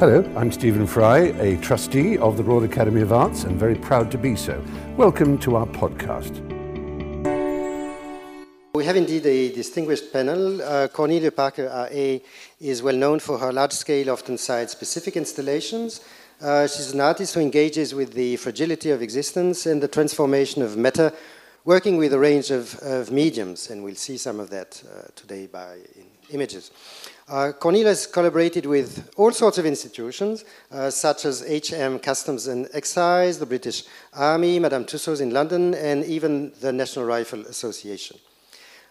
Hello, I'm Stephen Fry, a trustee of the Royal Academy of Arts and very proud to be so. Welcome to our podcast. We have indeed a distinguished panel. Uh, Cornelia Parker RA is well known for her large scale, often site specific installations. Uh, she's an artist who engages with the fragility of existence and the transformation of matter, working with a range of, of mediums, and we'll see some of that uh, today by images. Uh, Cornelia has collaborated with all sorts of institutions, uh, such as HM Customs and Excise, the British Army, Madame Tussauds in London, and even the National Rifle Association.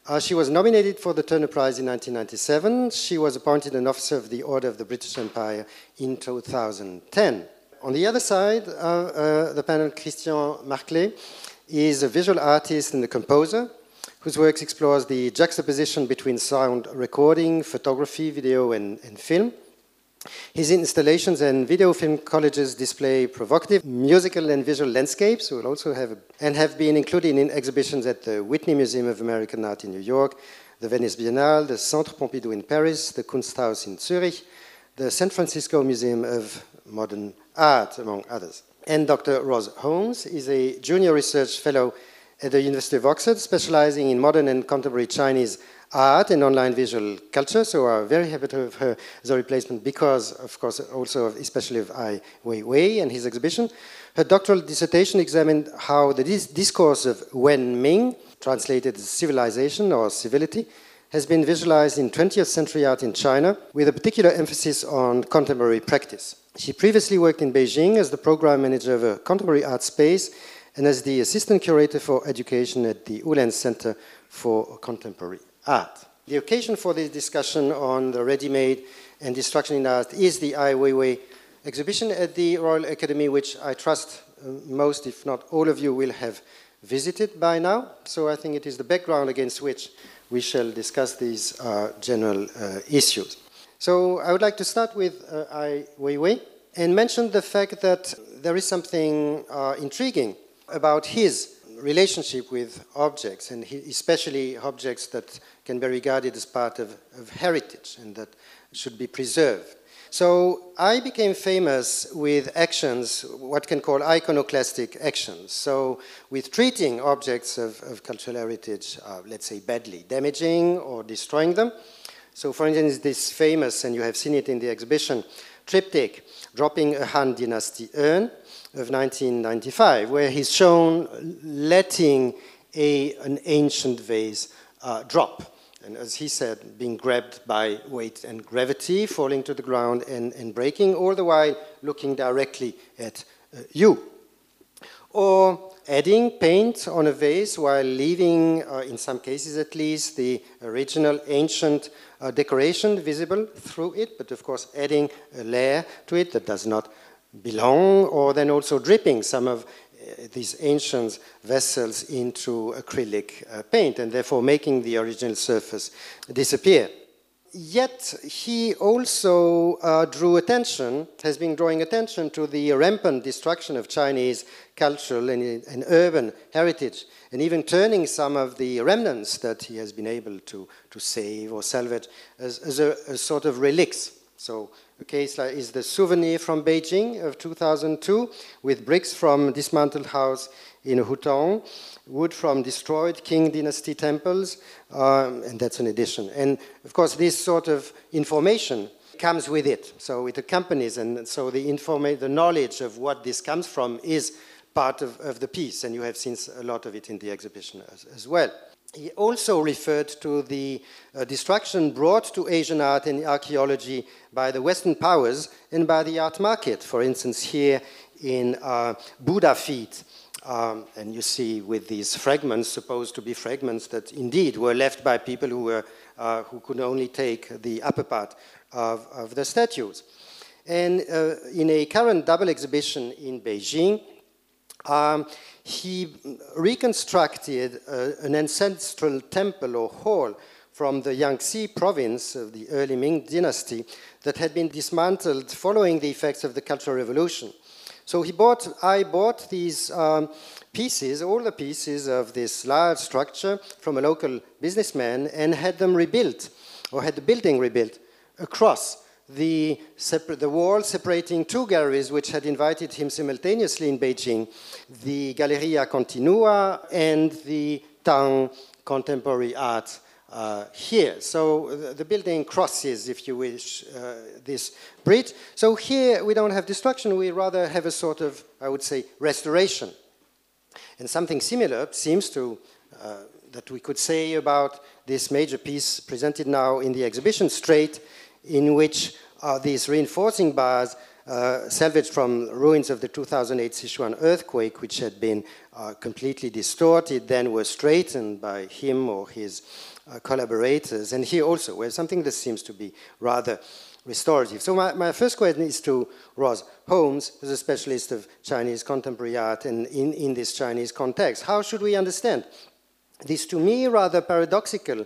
Uh, she was nominated for the Turner Prize in 1997. She was appointed an officer of the Order of the British Empire in 2010. On the other side of uh, the panel, Christian Marclay is a visual artist and a composer whose works explores the juxtaposition between sound recording, photography, video, and, and film. His installations and video film collages display provocative musical and visual landscapes, will also have, and have been included in exhibitions at the Whitney Museum of American Art in New York, the Venice Biennale, the Centre Pompidou in Paris, the Kunsthaus in Zurich, the San Francisco Museum of Modern Art, among others. And Dr. Ros Holmes is a junior research fellow at the University of Oxford, specializing in modern and contemporary Chinese art and online visual culture. So I'm very happy to have her a replacement because, of course, also especially of Ai Weiwei and his exhibition. Her doctoral dissertation examined how the dis discourse of Wen Ming, translated as civilization or civility, has been visualized in 20th century art in China with a particular emphasis on contemporary practice. She previously worked in Beijing as the program manager of a contemporary art space and as the assistant curator for education at the Ullens Center for Contemporary art. The occasion for this discussion on the ready-made and destruction in art is the Ai Weiwei exhibition at the Royal Academy, which I trust uh, most, if not all of you, will have visited by now. So I think it is the background against which we shall discuss these uh, general uh, issues. So I would like to start with uh, Ai Weiwei and mention the fact that there is something uh, intriguing about his relationship with objects, and he, especially objects that can be regarded as part of, of heritage and that should be preserved. So Ai became famous with actions, what can call iconoclastic actions. So with treating objects of, of cultural heritage, uh, let's say badly, damaging or destroying them. So for instance, this famous, and you have seen it in the exhibition, triptych, dropping a Han Dynasty urn, of 1995, where he's shown letting a, an ancient vase uh, drop. And as he said, being grabbed by weight and gravity, falling to the ground and, and breaking, all the while looking directly at uh, you. Or adding paint on a vase while leaving, uh, in some cases at least, the original ancient uh, decoration visible through it, but of course adding a layer to it that does not belong, or then also dripping some of uh, these ancient vessels into acrylic uh, paint and therefore making the original surface disappear. Yet he also uh, drew attention, has been drawing attention to the rampant destruction of Chinese cultural and, and urban heritage, and even turning some of the remnants that he has been able to, to save or salvage as, as a, a sort of relics. So a case is the souvenir from Beijing of 2002 with bricks from dismantled house in Hutong, wood from destroyed Qing dynasty temples, um, and that's an addition. And of course, this sort of information comes with it. So it accompanies, and so the, informa- the knowledge of what this comes from is part of, of the piece, and you have seen a lot of it in the exhibition as, as well. He also referred to the uh, destruction brought to Asian art and archaeology by the Western powers and by the art market. For instance, here in uh, Buddha feet, um, and you see with these fragments, supposed to be fragments that indeed were left by people who, were, uh, who could only take the upper part of, of the statues. And uh, in a current double exhibition in Beijing, um, he reconstructed uh, an ancestral temple or hall from the Jiangxi province of the early Ming dynasty that had been dismantled following the effects of the Cultural Revolution. So he bought, Ai bought these um, pieces, all the pieces of this large structure from a local businessman and had them rebuilt, or had the building rebuilt across the, the wall separating two galleries which had invited him simultaneously in Beijing, the Galleria Continua and the Tang Contemporary Art uh, here. So the, the, building crosses, if you wish, uh, this bridge. So here we don't have destruction, we rather have a sort of, I would say, restoration. And something similar seems to, uh, that we could say about this major piece presented now in the exhibition Straight, in which are these reinforcing bars uh, salvaged from ruins of the 2008 Sichuan earthquake, which had been uh, completely distorted, then were straightened by him or his uh, collaborators. And here also, where something that seems to be rather restorative. So my, my first question is to Ros Holmes, who's a specialist of Chinese contemporary art and in, in this Chinese context. How should we understand this, to me, rather paradoxical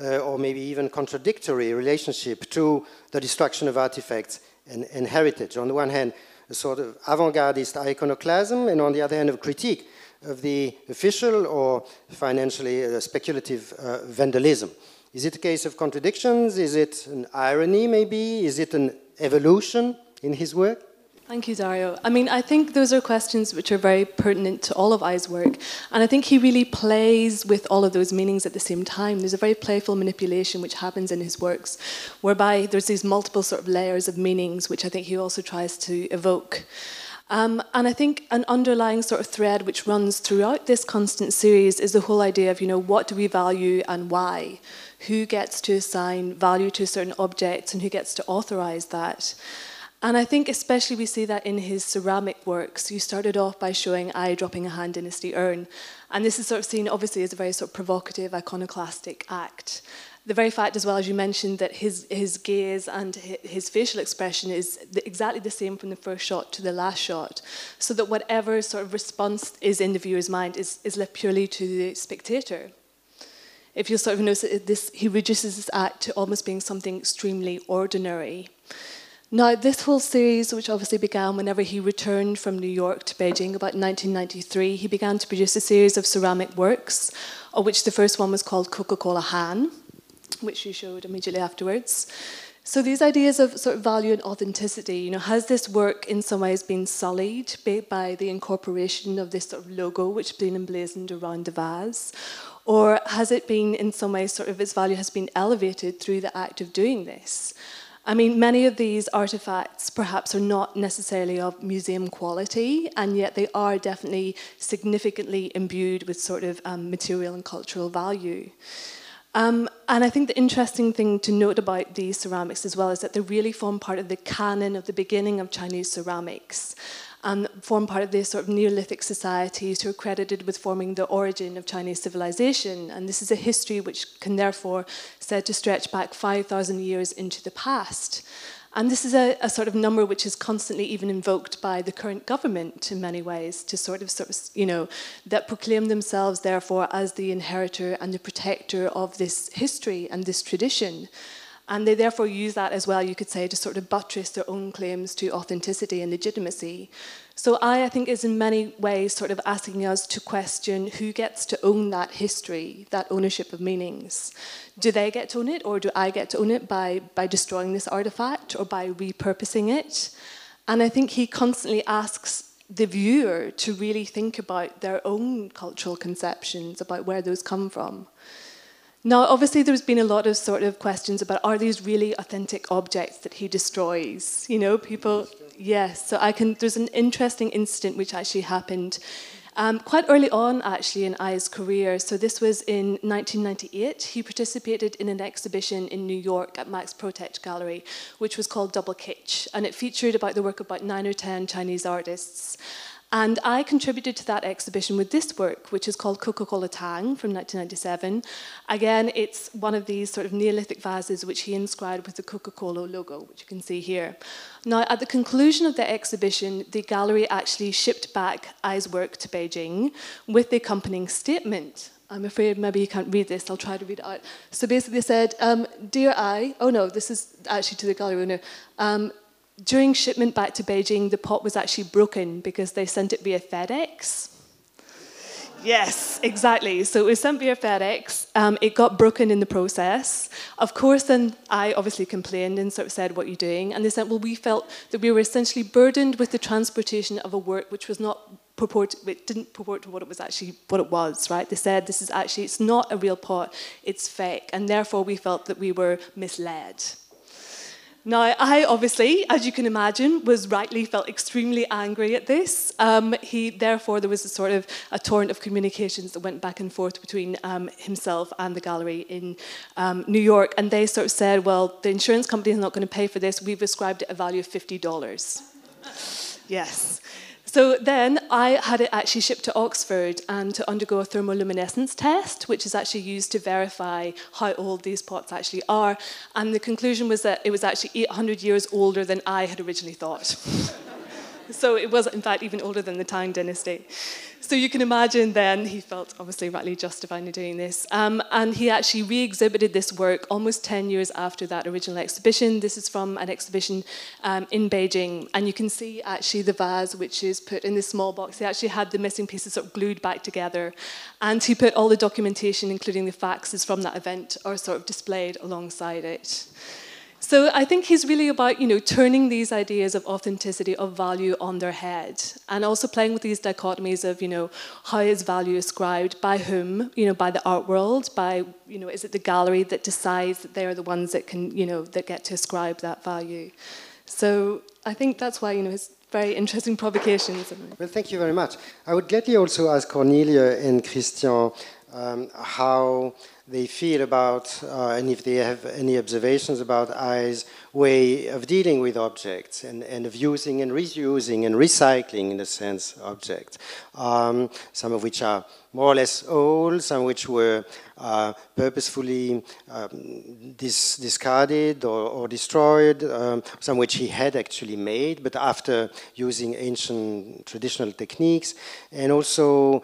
uh, or maybe even contradictory relationship to the destruction of artifacts and, and heritage? On the one hand, a sort of avant-gardist iconoclasm, and on the other hand, a critique of the official or financially uh, speculative uh, vandalism. Is it a case of contradictions? Is it an irony, maybe? Is it an evolution in his work? Thank you, Dario. I mean, I think those are questions which are very pertinent to all of Ai's work. And I think he really plays with all of those meanings at the same time. There's a very playful manipulation which happens in his works, whereby there's these multiple sort of layers of meanings, which I think he also tries to evoke. Um, and I think an underlying sort of thread which runs throughout this constant series is the whole idea of, you know, what do we value and why? Who gets to assign value to certain objects and who gets to authorize that? And I think especially we see that in his ceramic works. You started off by showing Ai dropping a hand Han Dynasty urn. And this is sort of seen obviously as a very sort of provocative, iconoclastic act the very fact as well as you mentioned that his his gaze and his facial expression is exactly the same from the first shot to the last shot so that whatever sort of response is in the viewer's mind is, is left purely to the spectator if you sort of notice this he reduces this act to almost being something extremely ordinary now this whole series which obviously began whenever he returned from new york to beijing about 1993 he began to produce a series of ceramic works of which the first one was called coca-cola han which you showed immediately afterwards. So these ideas of sort of value and authenticity, you know, has this work in some ways been sullied by the incorporation of this sort of logo which has been emblazoned around the vase? Or has it been in some ways sort of its value has been elevated through the act of doing this? I mean, many of these artifacts perhaps are not necessarily of museum quality, and yet they are definitely significantly imbued with sort of um, material and cultural value. Um, and I think the interesting thing to note about these ceramics as well is that they really form part of the canon of the beginning of Chinese ceramics and form part of this sort of Neolithic societies who are credited with forming the origin of Chinese civilization. And this is a history which can therefore said to stretch back 5,000 years into the past. And this is a, a, sort of number which is constantly even invoked by the current government in many ways to sort of, sort of, you know, that proclaim themselves therefore as the inheritor and the protector of this history and this tradition. And they therefore use that as well, you could say, to sort of buttress their own claims to authenticity and legitimacy. So Ai, I think, is in many ways sort of asking us to question who gets to own that history, that ownership of meanings. Do they get to own it, or do I get to own it by, by destroying this artifact or by repurposing it? And I think he constantly asks the viewer to really think about their own cultural conceptions, about where those come from. Now, obviously, there's been a lot of sort of questions about are these really authentic objects that he destroys? You know, people, yes. So I can. There's an interesting incident which actually happened um, quite early on, actually, in Ai's career. So this was in 1998. He participated in an exhibition in New York at Max Protetch Gallery, which was called Double Kitsch, and it featured about the work of about nine or ten Chinese artists. And Ai contributed to that exhibition with this work, which is called Coca Cola Tang from 1997. Again, it's one of these sort of Neolithic vases which he inscribed with the Coca Cola logo, which you can see here. Now, at the conclusion of the exhibition, the gallery actually shipped back Ai's work to Beijing with the accompanying statement. I'm afraid maybe you can't read this, I'll try to read it out. So basically, they said, um, Dear Ai, oh no, this is actually to the gallery owner. Um, during shipment back to Beijing, the pot was actually broken because they sent it via FedEx. Yes, exactly. So it was sent via FedEx. Um, it got broken in the process. Of course, then Ai obviously complained and sort of said, "What are you doing?" And they said, "Well, we felt that we were essentially burdened with the transportation of a work which was not purport. It didn't purport to what it was actually what it was. Right? They said this is actually it's not a real pot. It's fake, and therefore we felt that we were misled." Now, Ai obviously, as you can imagine, was rightly felt extremely angry at this. Um, he, therefore, there was a sort of a torrent of communications that went back and forth between um, himself and the gallery in um, New York, and they sort of said, "Well, the insurance company is not going to pay for this. We've ascribed it a value of fifty dollars." yes. So then I had it actually shipped to Oxford and to undergo a thermoluminescence test, which is actually used to verify how old these pots actually are. And the conclusion was that it was actually 800 years older than I had originally thought. so it was, in fact, even older than the Tang dynasty. So you can imagine then he felt obviously rightly justified in doing this. Um, and he actually re exhibited this work almost 10 years after that original exhibition. This is from an exhibition um, in Beijing. And you can see actually the vase, which is put in this small box. He actually had the missing pieces sort of glued back together. And he put all the documentation, including the faxes from that event, are sort of displayed alongside it. So I think he's really about, you know, turning these ideas of authenticity, of value on their head, and also playing with these dichotomies of, you know, how is value ascribed by whom, you know, by the art world, by, you know, is it the gallery that decides that they're the ones that can, you know, that get to ascribe that value. So I think that's why, you know, his very interesting provocations. Well, thank you very much. I would gladly also ask Cornelia and Christian um, how they feel about, uh, and if they have any observations about Ai's way of dealing with objects and, and of using and reusing and recycling, in a sense, objects. Um, some of which are more or less old, some which were uh, purposefully um, dis discarded or, or destroyed, um, some which he had actually made, but after using ancient traditional techniques. And also,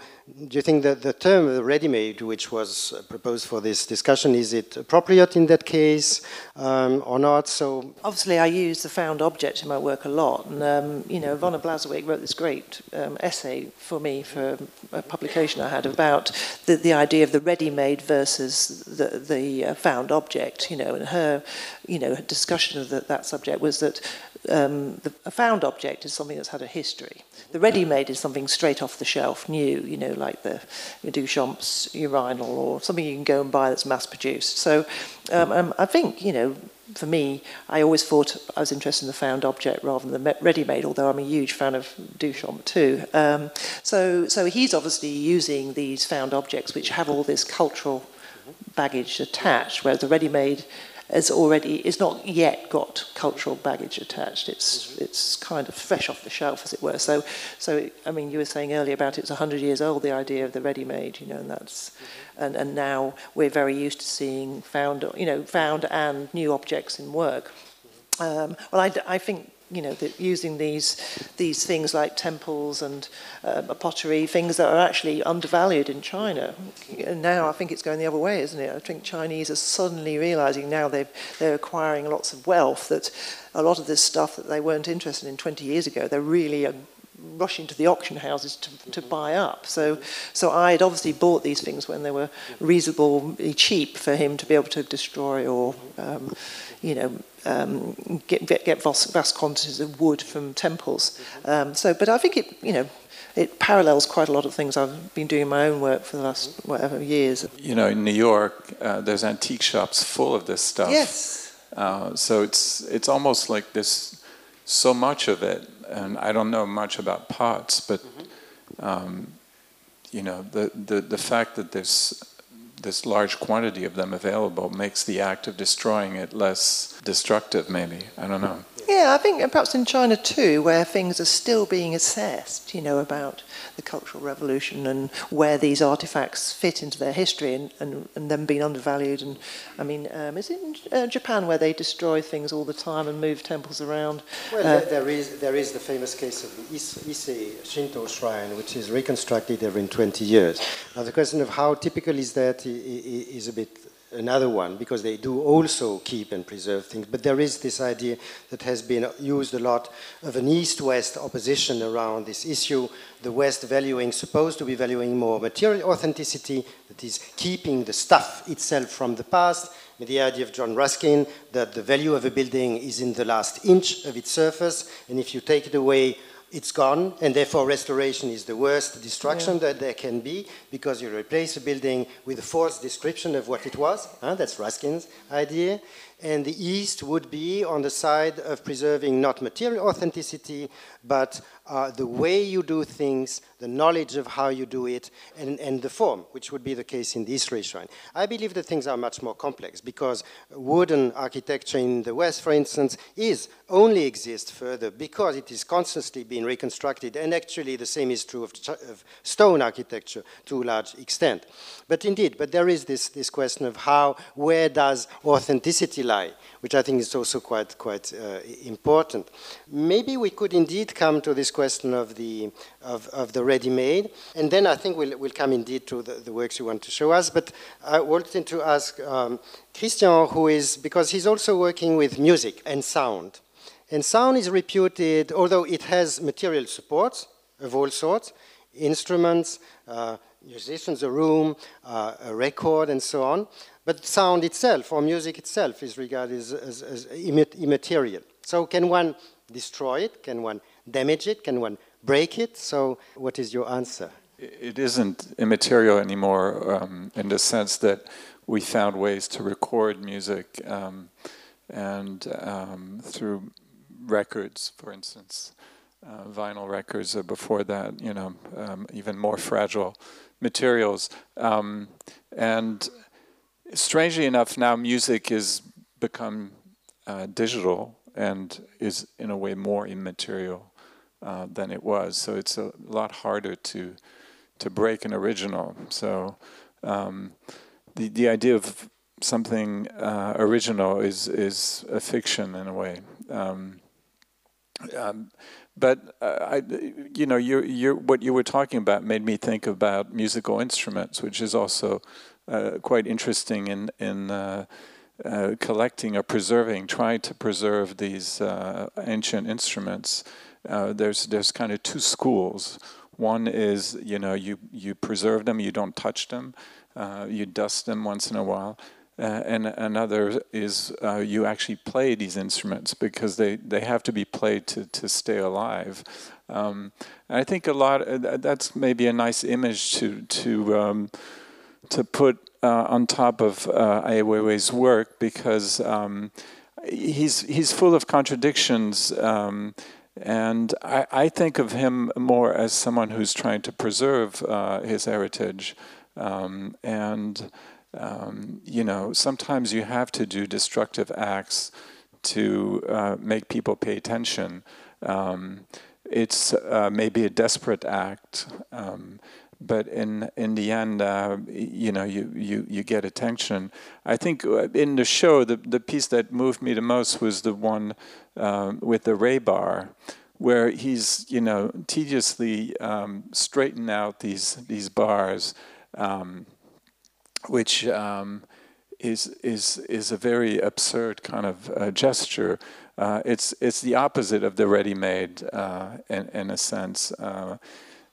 do you think that the term ready-made, which was proposed for this discussion, is it appropriate in that case um, or not? So obviously, I use the found object in my work a lot, and um, you know, Iwona Blazwick wrote this great um, essay for me for a publication I had about the, the idea of the ready-made versus the, the uh, found object, you know, and her, you know, discussion of the, that subject was that um, the, a found object is something that's had a history. The ready-made is something straight off the shelf, new, you know, like the Duchamp's urinal or something you can go and buy that's mass-produced. So um, um, I think, you know, for me, I always thought I was interested in the found object rather than the ready-made, although I'm a huge fan of Duchamp too. Um, so, so he's obviously using these found objects which have all this cultural baggage attached, whereas the ready-made is already is not yet got cultural baggage attached. It's it's kind of fresh off the shelf, as it were. So so I mean, you were saying earlier about it's hundred years old. The idea of the ready-made, you know, and that's mm -hmm. and and now we're very used to seeing found you know found and new objects in work. Um, well, I, I think you know, that using these these things like temples and uh, pottery, things that are actually undervalued in China. And now Ai think it's going the other way, isn't it? I think Chinese are suddenly realizing now they they're acquiring lots of wealth that a lot of this stuff that they weren't interested in 20 years ago, they're really rushing to the auction houses to, to buy up. So, so I had obviously bought these things when they were reasonably cheap for him to be able to destroy or, um, you know, um, get, get, get vast, vast quantities of wood from temples. Um, so, but I think it, you know, it parallels quite a lot of things I've been doing in my own work for the last whatever years. You know, in New York, uh, there's antique shops full of this stuff. Yes. Uh, so it's it's almost like there's so much of it and I don't know much about pots, but um, you know, the, the, the fact that there's this large quantity of them available makes the act of destroying it less destructive, maybe. I don't know. Yeah, I think perhaps in China too, where things are still being assessed, you know, about the Cultural Revolution and where these artifacts fit into their history and, and, and them being undervalued. And I mean, um, is it in uh, Japan where they destroy things all the time and move temples around? Well, uh, there, is, there is the famous case of the Ise Shinto shrine, which is reconstructed every 20 years. Now, the question of how typical is that is a bit another one because they do also keep and preserve things. But there is this idea that has been used a lot of an east-west opposition around this issue. The West valuing, supposed to be valuing more material authenticity, that is keeping the stuff itself from the past. The idea of John Ruskin that the value of a building is in the last inch of its surface, and if you take it away, it's gone, and therefore restoration is the worst destruction yeah. that there can be because you replace a building with a false description of what it was. Huh? That's Ruskin's idea. And the East would be on the side of preserving not material authenticity, but uh, the way you do things, the knowledge of how you do it, and, and the form, which would be the case in the Ise shrine. I believe that things are much more complex because wooden architecture in the West, for instance, is only exists further because it is constantly being reconstructed, and actually the same is true of, of stone architecture to a large extent. But indeed, but there is this, this question of how, where does authenticity which I think is also quite, quite uh, important. Maybe we could indeed come to this question of the, of, of the ready-made, and then I think we'll, we'll come indeed to the, the works you want to show us. But I wanted to ask um, Christian, who is, because he's also working with music and sound. And sound is reputed, although it has material supports of all sorts, instruments, uh, musicians, a room, uh, a record, and so on. But sound itself, or music itself, is regarded as, as, as immaterial. So can one destroy it? Can one damage it? Can one break it? So what is your answer? It isn't immaterial anymore um, in the sense that we found ways to record music um, and um, through records, for instance, uh, vinyl records, or before that, you know, um, even more fragile materials. Um, and strangely enough, now music has become uh, digital and is in a way more immaterial uh, than it was. So it's a lot harder to to break an original. So um, the the idea of something uh, original is is a fiction in a way. Um, um, but uh, I, you know, you you what you were talking about made me think about musical instruments, which is also uh, quite interesting in in uh, uh, collecting or preserving, trying to preserve these uh, ancient instruments. Uh, there's there's kind of two schools. One is you know you you preserve them, you don't touch them, uh, you dust them once in a while. and another is you actually play these instruments because they, they have to be played to, to stay alive. Um, I think a lot that's maybe a nice image to to um, to put uh, on top of uh, Ai Weiwei's work because um, he's he's full of contradictions. Um, and I, I, think of him more as someone who's trying to preserve uh, his heritage. Um, and, um, you know, sometimes you have to do destructive acts to uh, make people pay attention. Um, it's uh, maybe a desperate act. But in in the end, uh, you know, you, you you get attention. I think uh, in the show, the the piece that moved me the most was the one um, with the rebar, where he's you know tediously um, straighten out these these bars, um, which. Um, is is is a very absurd kind of uh, gesture. Uh, it's it's the opposite of the ready-made uh, in in a sense.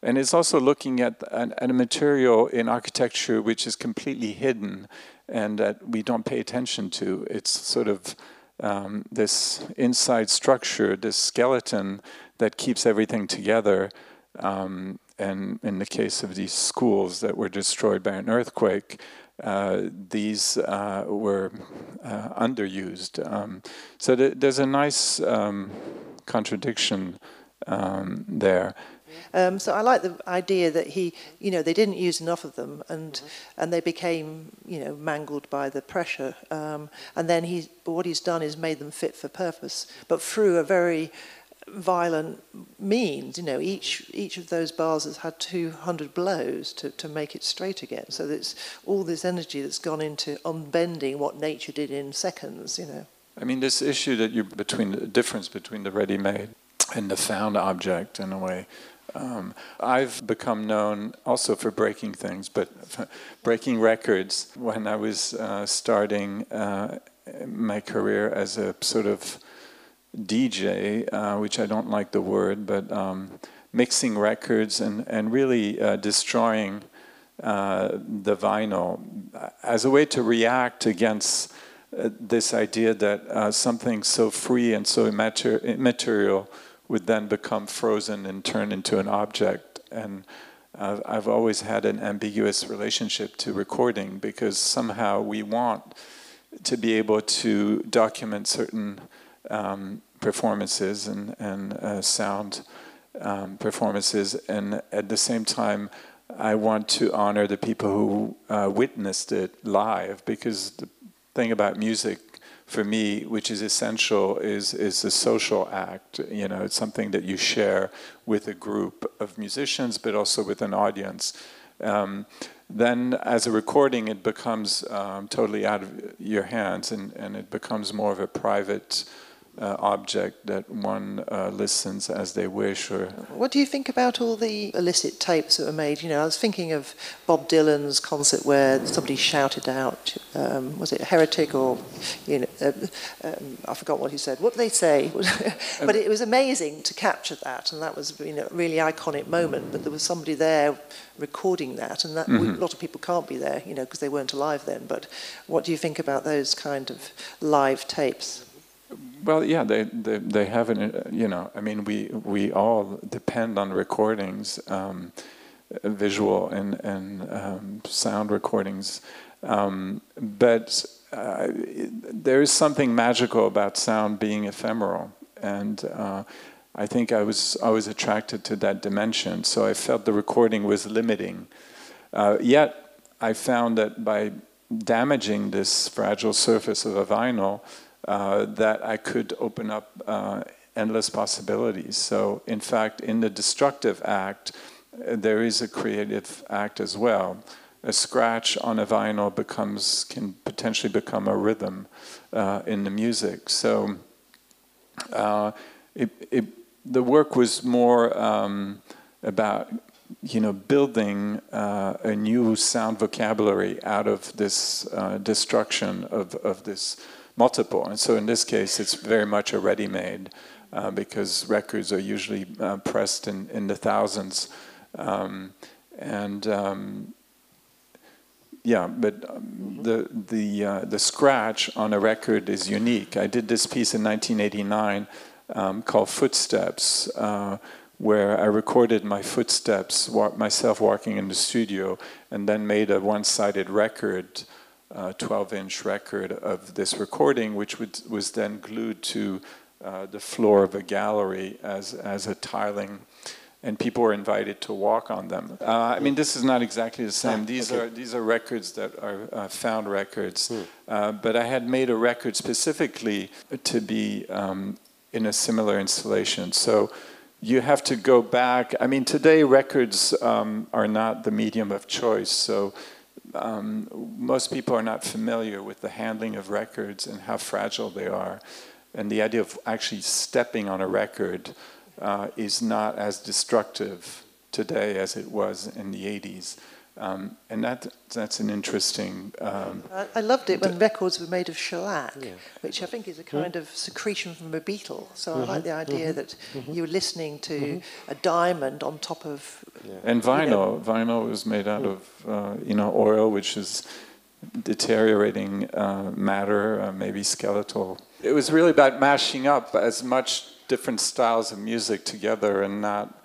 And it's also looking at, at, a material in architecture which is completely hidden and that we don't pay attention to. It's sort of um, this inside structure, this skeleton that keeps everything together. Um, and in the case of these schools that were destroyed by an earthquake, uh, these uh, were uh, underused. Um, so th- there's a nice um, contradiction um, there. Um, so I like the idea that he, you know, they didn't use enough of them, and mm-hmm. and they became, you know, mangled by the pressure. Um, and then he, what he's done is made them fit for purpose, but through a very violent means. You know, each each of those bars has had 200 blows to, to make it straight again. So it's all this energy that's gone into unbending what nature did in seconds. You know. I mean, this issue that you between the difference between the ready-made and the found object in a way Um, I've become known also for breaking things, but breaking records. When I was uh, starting uh, my career as a sort of DJ, uh, which I don't like the word, but um, mixing records and, and really uh, destroying uh, the vinyl as a way to react against uh, this idea that something so free and so immaterial would then become frozen and turn into an object. And I've always had an ambiguous relationship to recording because somehow we want to be able to document certain um, performances and, and uh, sound um, performances, and at the same time, I want to honor the people who uh, witnessed it live because the thing about music for me, which is essential, is is a social act. You know, it's something that you share with a group of musicians, but also with an audience. Um, then, as a recording, it becomes um, totally out of your hands, and, and it becomes more of a private uh, object that one uh, listens as they wish. Or what do you think about all the illicit tapes that were made? You know, I was thinking of Bob Dylan's concert where somebody shouted out, um, was it heretic or you know, uh, um, I forgot what he said. What did they say? but it was amazing to capture that, and that was you know a really iconic moment. But there was somebody there recording that, and that mm-hmm. a lot of people can't be there, you know, because they weren't alive then. But what do you think about those kind of live tapes? Well, yeah, they, they, they haven't, you know, I mean, we, we all depend on recordings, um, visual and, and um, sound recordings. Um, but uh, there is something magical about sound being ephemeral. And uh, I think I was always attracted to that dimension. So I felt the recording was limiting. Uh, yet I found that by damaging this fragile surface of a vinyl, uh, that I could open up uh, endless possibilities. So, in fact, in the destructive act, there is a creative act as well. A scratch on a vinyl becomes can potentially become a rhythm uh, in the music. So, uh, it, it, the work was more um, about you know, building uh, a new sound vocabulary out of this uh, destruction of, of this multiple. And so in this case, it's very much a ready made uh, because records are usually uh, pressed in, in the thousands. Um, and um, yeah, but um, the the uh, the scratch on a record is unique. I did this piece in 1989 um, called Footsteps, uh, where I recorded my footsteps, myself walking in the studio, and then made a one-sided record 12 inch record of this recording, which would, was then glued to uh, the floor of a gallery as, as a tiling. And people were invited to walk on them. Uh, I mean, this is not exactly the same. Ah, these okay. are these are records that are uh, found records. Hmm. Uh, but I had made a record specifically to be um, in a similar installation. So you have to go back. I mean, today records um, are not the medium of choice. So um, most people are not familiar with the handling of records and how fragile they are. And the idea of actually stepping on a record uh, is not as destructive today as it was in the 80s. Um, and that that's an interesting. Um, I, I, loved it when records were made of shellac, yeah. which I think is a kind mm-hmm. of secretion from a beetle. So mm-hmm. I like the idea mm-hmm. that mm-hmm. you were listening to mm-hmm. a diamond on top of. Yeah. And vinyl, you know, vinyl was made out of uh, you know oil, which is deteriorating uh, matter, uh, maybe skeletal. It was really about mashing up as much different styles of music together and not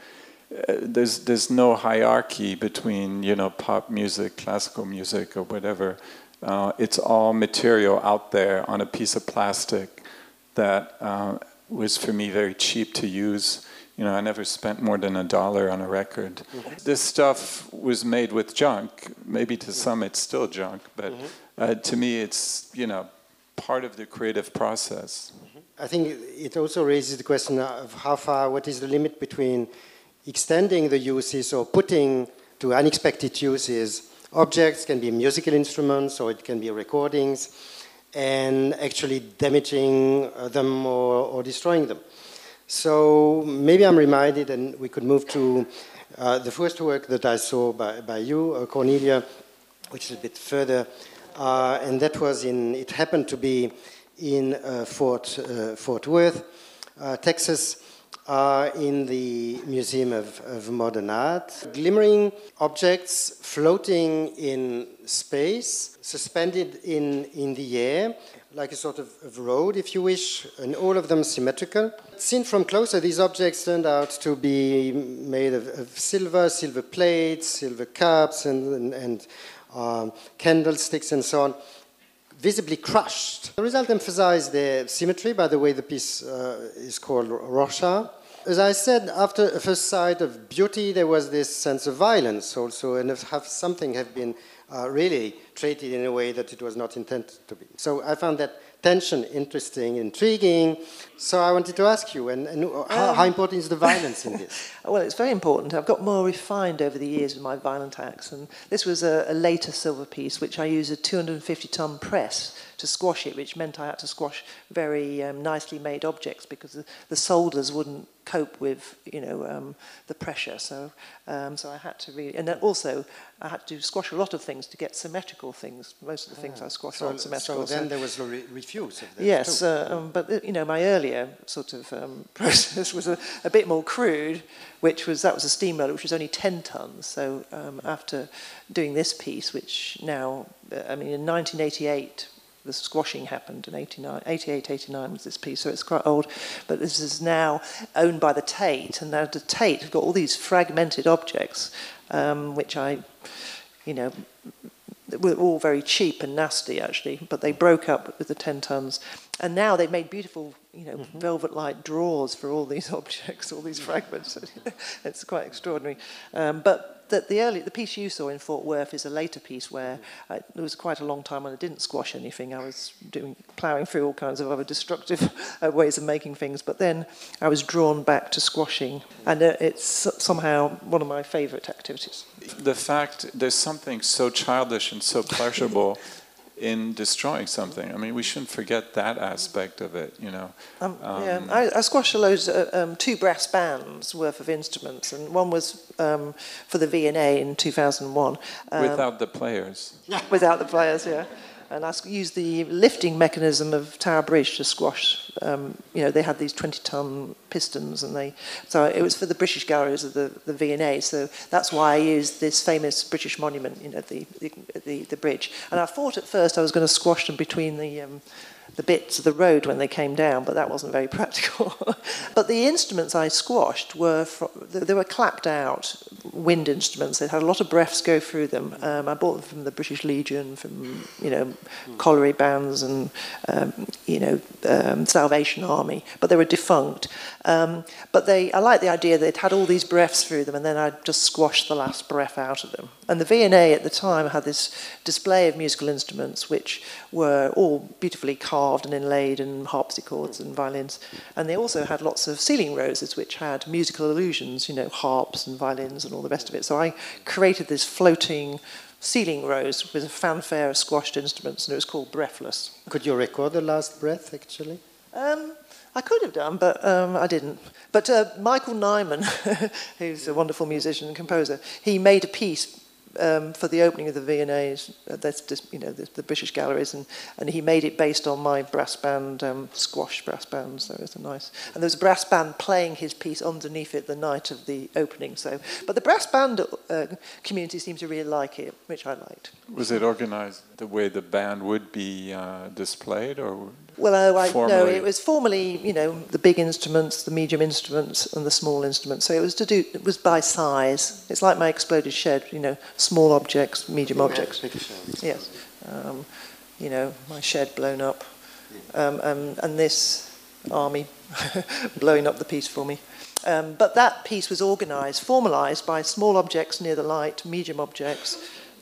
uh, there's there's no hierarchy between you know pop music, classical music, or whatever. Uh, it's all material out there on a piece of plastic that uh, was for me very cheap to use. You know, I never spent more than a dollar on a record. Mm-hmm. This stuff was made with junk. Maybe to some it's still junk, but mm-hmm. uh, to me it's you know part of the creative process. Mm-hmm. I think it also raises the question of how far, what is the limit between extending the uses or putting to unexpected uses objects can be musical instruments or it can be recordings and actually damaging them or, or destroying them. So maybe I'm reminded, and we could move to uh, the first work that I saw by, by you, uh, Cornelia, which is a bit further, uh, and that was in, it happened to be in uh, Fort, uh, Fort Worth, uh, Texas, in the Museum of, of Modern Art. Glimmering objects floating in space, suspended in, in the air, like a sort of, of, road, if you wish, and all of them symmetrical. Seen from closer, these objects turned out to be made of, of silver, silver plates, silver cups, and, and, and um, candlesticks, and so on, visibly crushed. The result emphasized the symmetry. By the way, the piece uh, is called Rorschach. As I said, after a first sight of beauty, there was this sense of violence also, and if something have been uh, really treated in a way that it was not intended to be. So I found that tension interesting, intriguing. So I wanted to ask you, and, and how, um, how, important is the violence in this? well, it's very important. I've got more refined over the years with my violent acts, and this was a, a later silver piece, which I used a 250-ton press to squash it, which meant I had to squash very um, nicely made objects because the, the solders wouldn't cope with you know um, the pressure. So um, so I had to really, and then also I had to squash a lot of things to get symmetrical things. Most of the things I squashed so, aren't symmetrical. So then so there was a re refuse of Yes, uh, um, but uh, you know my earlier sort of um, process was a, a, bit more crude, which was that was a steamroller which was only 10 tons. So um, after doing this piece, which now uh, I mean in 1988 the squashing happened in 89, 88, 89 was this piece, so it's quite old. But this is now owned by the Tate, and now the Tate have got all these fragmented objects, um, which I, you know, were all very cheap and nasty actually, but they broke up with the 10 tons. And now they've made beautiful, you know, mm-hmm. velvet-like drawers for all these objects, all these fragments. it's quite extraordinary. Um, but the, the early the piece you saw in Fort Worth is a later piece where uh, there was quite a long time when I didn't squash anything. I was doing ploughing through all kinds of other destructive uh, ways of making things, but then I was drawn back to squashing, and uh, it's somehow one of my favourite activities. The fact there's something so childish and so pleasurable in destroying something. I mean, we shouldn't forget that aspect of it, you know. Um, um, yeah, I, I squashed a load, uh, um, two brass bands worth of instruments, and one was um, for the V&A in 2001. Um, without the players. Without the players, yeah and I used the lifting mechanism of Tower Bridge to squash. Um, you know, they had these 20-ton pistons, and they. So it was for the British galleries of the the V&A. So that's why I used this famous British monument, you know, the the the, the bridge. And I thought at first I was going to squash them between the. Um, the bits of the road when they came down, but that wasn't very practical. but the instruments I squashed were from, they were clapped out wind instruments. They had a lot of breaths go through them. Um, I bought them from the British Legion, from you know colliery bands and um, you know um, Salvation Army, but they were defunct. Um, but they, I like the idea that it had all these breaths through them, and then I'd just squashed the last breath out of them. And the V&A at the time had this display of musical instruments, which were all beautifully carved carved and inlaid and harpsichords and violins. And they also had lots of ceiling roses which had musical illusions, you know, harps and violins and all the rest of it. So I created this floating ceiling rose with a fanfare of squashed instruments, and it was called Breathless. Could you record the last breath, actually? Um, I could have done, but um, I didn't. But uh, Michael Nyman, who's a wonderful musician and composer, he made a piece um, for the opening of the V&As, uh, that's you know, the, the, British galleries, and, and he made it based on my brass band, um, squash brass band, so it was a nice... And there was a brass band playing his piece underneath it the night of the opening, so... But the brass band uh, community seemed to really like it, which I liked. Was it organized the way the band would be uh, displayed, or well, I, no, it was formally, you know, the big instruments, the medium instruments, and the small instruments. So it was to do, it was by size. It's like my exploded shed, you know, small objects, medium objects. Yes, um, you know, my shed blown up, um, and, and this army blowing up the piece for me. Um, but that piece was organised, formalised by small objects near the light, medium objects,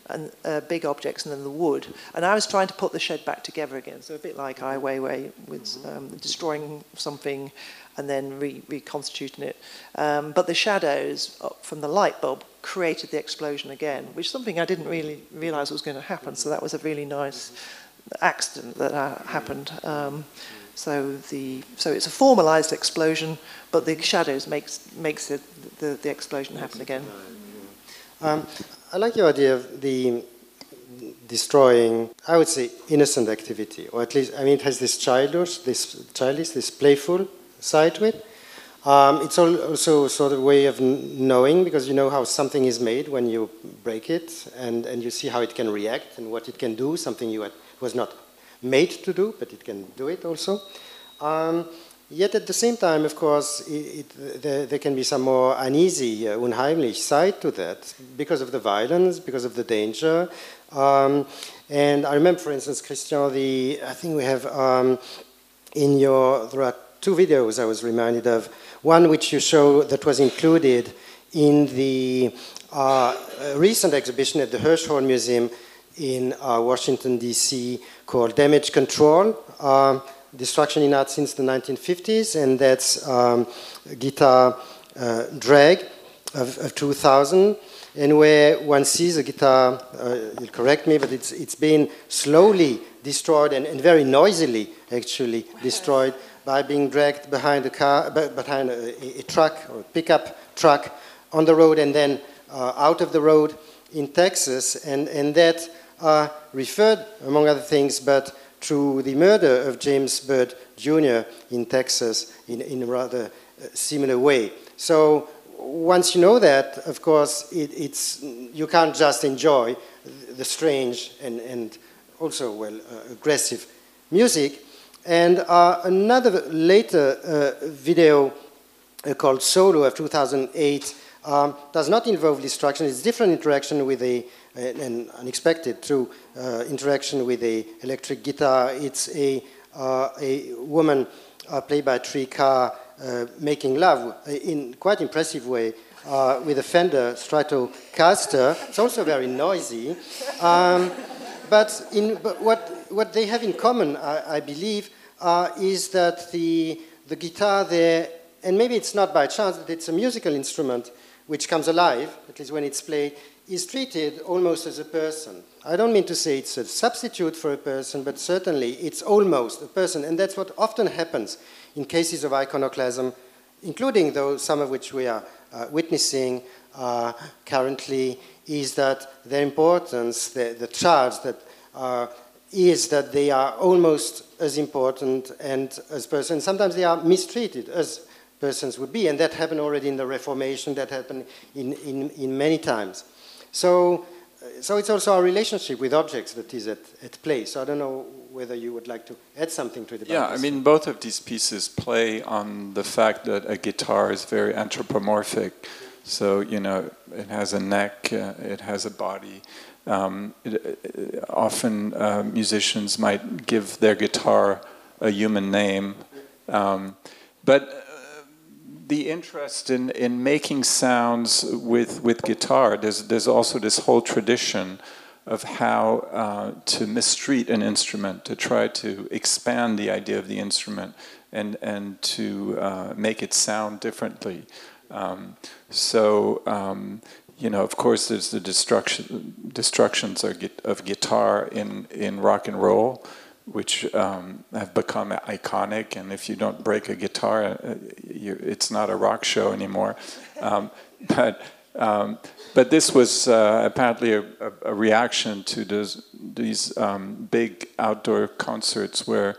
and uh, big objects and then the wood. And I was trying to put the shed back together again. So a bit like Ai Weiwei with um, destroying something and then re- reconstituting it. Um, but the shadows from the light bulb created the explosion again, which is something I didn't really realize was going to happen. So that was a really nice accident that uh, happened. Um, So the so it's a formalized explosion, but the shadows makes makes it the, the explosion happen again. Um, I like your idea of the destroying, I would say, innocent activity, or at least, I mean, it has this childish, this childish, this playful side to it. Um, it's also sort of way of knowing because you know how something is made when you break it, and, and you see how it can react and what it can do. Something you had, was not made to do, but it can do it also. Um, yet at the same time, of course, it, it, there, there, can be some more uneasy, uh, unheimlich side to that because of the violence, because of the danger. Um, and I remember, for instance, Christian, the I think we have um, in your there are two videos I was reminded of. One which you show that was included in the uh, recent exhibition at the Hirshhorn Museum in uh, Washington, D.C., called Damage Control uh, Destruction in Art Since the 1950s, and that's um, guitar uh, drag of, of, 2000, and where one sees a guitar, uh, you'll correct me, but it's, it's been slowly destroyed and, and very noisily actually destroyed by being dragged behind a car, behind a, a truck or a pickup truck on the road and then uh, out of the road in Texas, and, and that referred, among other things, but to the murder of James Byrd Jr. in Texas in, in a rather uh, similar way. So once you know that, of course, it, it's, you can't just enjoy the strange and, and also, well, uh, aggressive music. And uh, another later uh, video uh, called Solo of 2008 um, does not involve destruction. It's different interaction with a an unexpected through uh, interaction with a electric guitar. It's a, uh, a woman uh, played by Tree Carr making love in quite impressive way with a Fender Stratocaster. It's also very noisy. Um, but, in, but what, what they have in common, I, I believe, uh, is that the, the guitar there, and maybe it's not by chance, that it's a musical instrument which comes alive, at least when it's played, is treated almost as a person. I don't mean to say it's a substitute for a person, but certainly it's almost a person. And that's what often happens in cases of iconoclasm, including those, some of which we are uh, witnessing uh, currently, is that their importance, the, the charge that uh, is that they are almost as important and as persons. Sometimes they are mistreated as persons would be, and that happened already in the Reformation, that happened in, in, in many times. So, so it's also our relationship with objects that is at, at play. So I don't know whether you would like to add something to it. Yeah, I mean, both of these pieces play on the fact that a guitar is very anthropomorphic. So, you know, it has a neck, uh, it has a body. Um, it, it, often uh, musicians might give their guitar a human name. Um, but the interest in, in making sounds with, with guitar, there's, there's also this whole tradition of how uh, to mistreat an instrument, to try to expand the idea of the instrument and, and to uh, make it sound differently. Um, so, um, you know, of course, there's the destruction, destructions of, of guitar in, in rock and roll which um, have become iconic. And if you don't break a guitar, uh, you, it's not a rock show anymore. Um, but um, but this was uh, apparently a, a, reaction to those, these um, big outdoor concerts where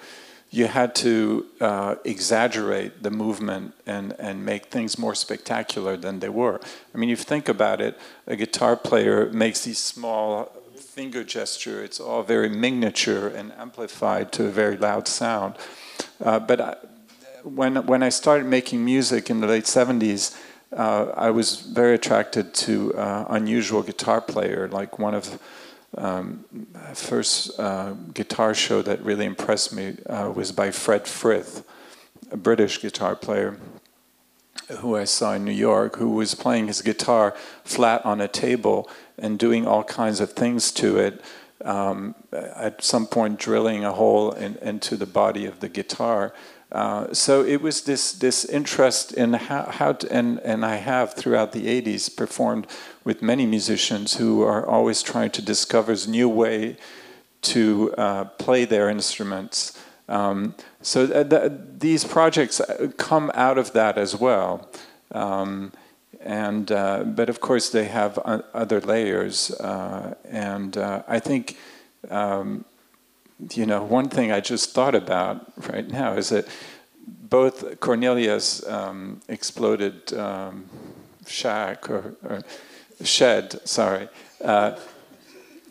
you had to uh, exaggerate the movement and, and make things more spectacular than they were. I mean, if you think about it, a guitar player makes these small finger gesture. It's all very miniature and amplified to a very loud sound. Uh, but I, when, when I started making music in the late 70s, uh, I was very attracted to uh, unusual guitar player. Like one of um, first uh, guitar show that really impressed me uh, was by Fred Frith, a British guitar player who I saw in New York, who was playing his guitar flat on a table and doing all kinds of things to it. Um, at some point, drilling a hole in, into the body of the guitar. Uh, so it was this this interest in how, how to, and and I have throughout the 80s performed with many musicians who are always trying to discover new way to uh, play their instruments Um, so th- th- these projects uh, come out of that as well. Um, and uh, but of course they have other layers, uh, and uh, I think um, you know one thing I just thought about right now is that both Cornelia's um, exploded um, shack or, or, shed, sorry, uh,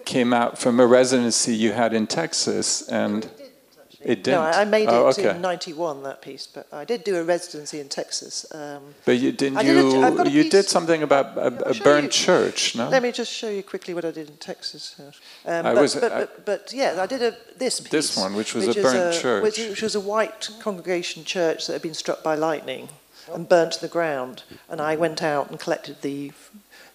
came out from a residency you had in Texas, and it didn't. No, I made oh, it okay. in '91 that piece, but I did do a residency in Texas. Um, but you didn't. Did you a, you did something about a, a burnt you, church, no? Let me just show you quickly what I did in Texas. Um, I but, was, but, I, but, but, yeah, I did a this piece. This one, which was which a burnt church, which, which was a white congregation church that had been struck by lightning and burnt to the ground, and I went out and collected the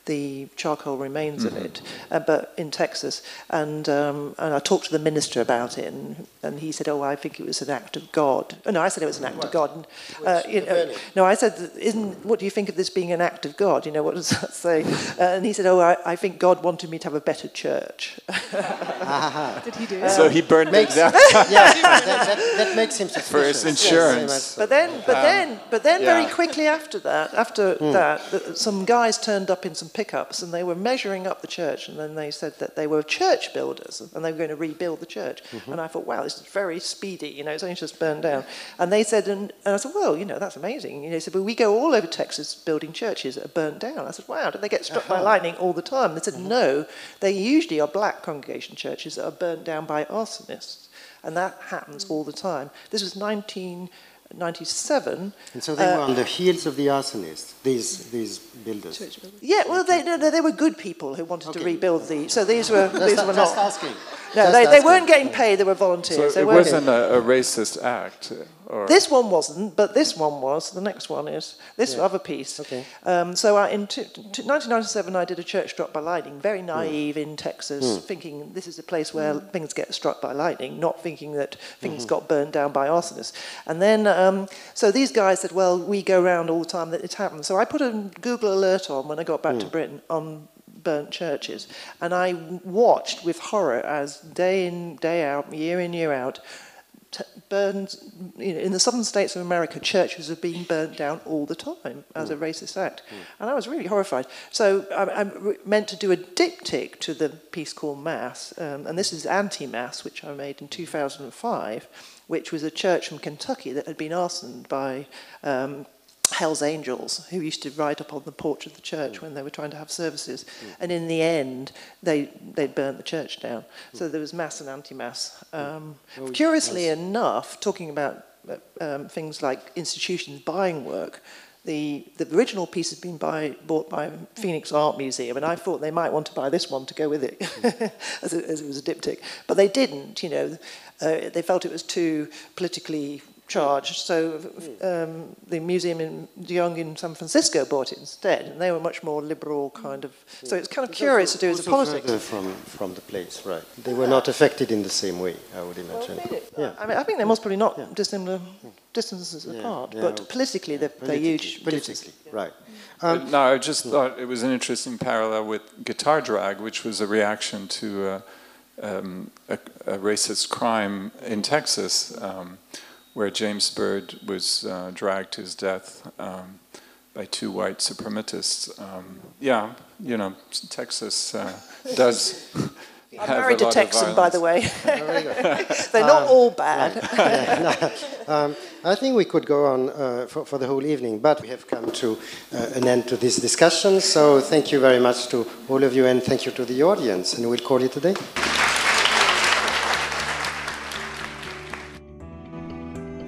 the charcoal remains mm-hmm. of it, uh, but in Texas. And um, and I talked to the minister about it, and, and he said, "Oh, I think it was an act of God." Oh, no, I said it was an act what? of God. And, uh, you know, no, I said, "Isn't what do you think of this being an act of God?" You know, what does that say? Uh, and he said, "Oh, I, I, think God wanted me to have a better church." Did he do it? So he burned makes, it down. yeah, that, that, that, makes him suspicious. for his insurance. Yes, but then, but um, then, but then, yeah. very quickly after that, after mm. that, some guys turned up in some pickups and they were measuring up the church and then they said that they were church builders and they were going to rebuild the church. Mm-hmm. And I thought, wow, this is very speedy, you know, it's only just burned down. And they said, and, and I said, well, you know, that's amazing. You know, they said, but we go all over Texas building churches that are burnt down. I said, wow, do they get struck uh-huh. by lightning all the time? They said, mm-hmm. no, they usually are black congregation churches that are burnt down by arsonists. And that happens all the time. This was 19- 97. And so they uh, were on the heels of the arsonists, these, these builders. Yeah, well, they, no, they were good people who wanted okay. to rebuild the. So these were, these were not. asking. No, they, they weren't getting paid, they were volunteers. So it wasn't a, a, racist act? Or? This one wasn't, but this one was. The next one is. This yeah. other piece. Okay. Um, so I, in t- t- 1997, I did a church struck by lightning, very naive mm. in Texas, mm. thinking this is a place where mm. things get struck by lightning, not thinking that things mm-hmm. got burned down by arsonists. And then, um, so these guys said, well, we go around all the time that it happens. So I put a Google alert on when I got back to mm. Britain on burnt churches. And I watched with horror as day in, day out, year in, year out, burned, you know, in the southern states of America, churches are being burnt down all the time as mm. a racist act. Mm. And I was really horrified. So I, I meant to do a diptych to the piece called Mass, um, and this is Anti-Mass, which I made in 2005, which was a church from Kentucky that had been arsoned by um, Hell's Angels, who used to ride up on the porch of the church mm. when they were trying to have services. Mm. And in the end, they, they burnt the church down. Mm. So there was mass and anti mass. Mm. Um, well, curiously yes. enough, talking about um, things like institutions buying work, the, the original piece has been by, bought by Phoenix Art Museum, and I thought they might want to buy this one to go with it, as, it, as, it, was a diptych. But they didn't, you know. Uh, they felt it was too politically charge. So um, the museum in De Young in San Francisco bought it instead, and they were much more liberal kind of. So it's kind of it's curious to do as a politics. From from the place, right? They were not affected in the same way, I would imagine. Well, yeah. I mean, I think they're most probably not yeah. dissimilar distances yeah. apart, yeah. but politically they're, politically, they're huge. Politically, right. Um, no, I just thought it was an interesting parallel with guitar drag, which was a reaction to. Uh, um, a, a, racist crime in Texas, um, where James Byrd was uh, dragged to his death um, by two white supremacists. Um, yeah, you know, Texas uh, does. I'm married a, a Texan, by the way. They're not um, all bad. Yeah, no, um, I think we could go on uh, for, for, the whole evening, but we have come to uh, an end to this discussion. So thank you very much to all of you, and thank you to the audience. And we'll call it a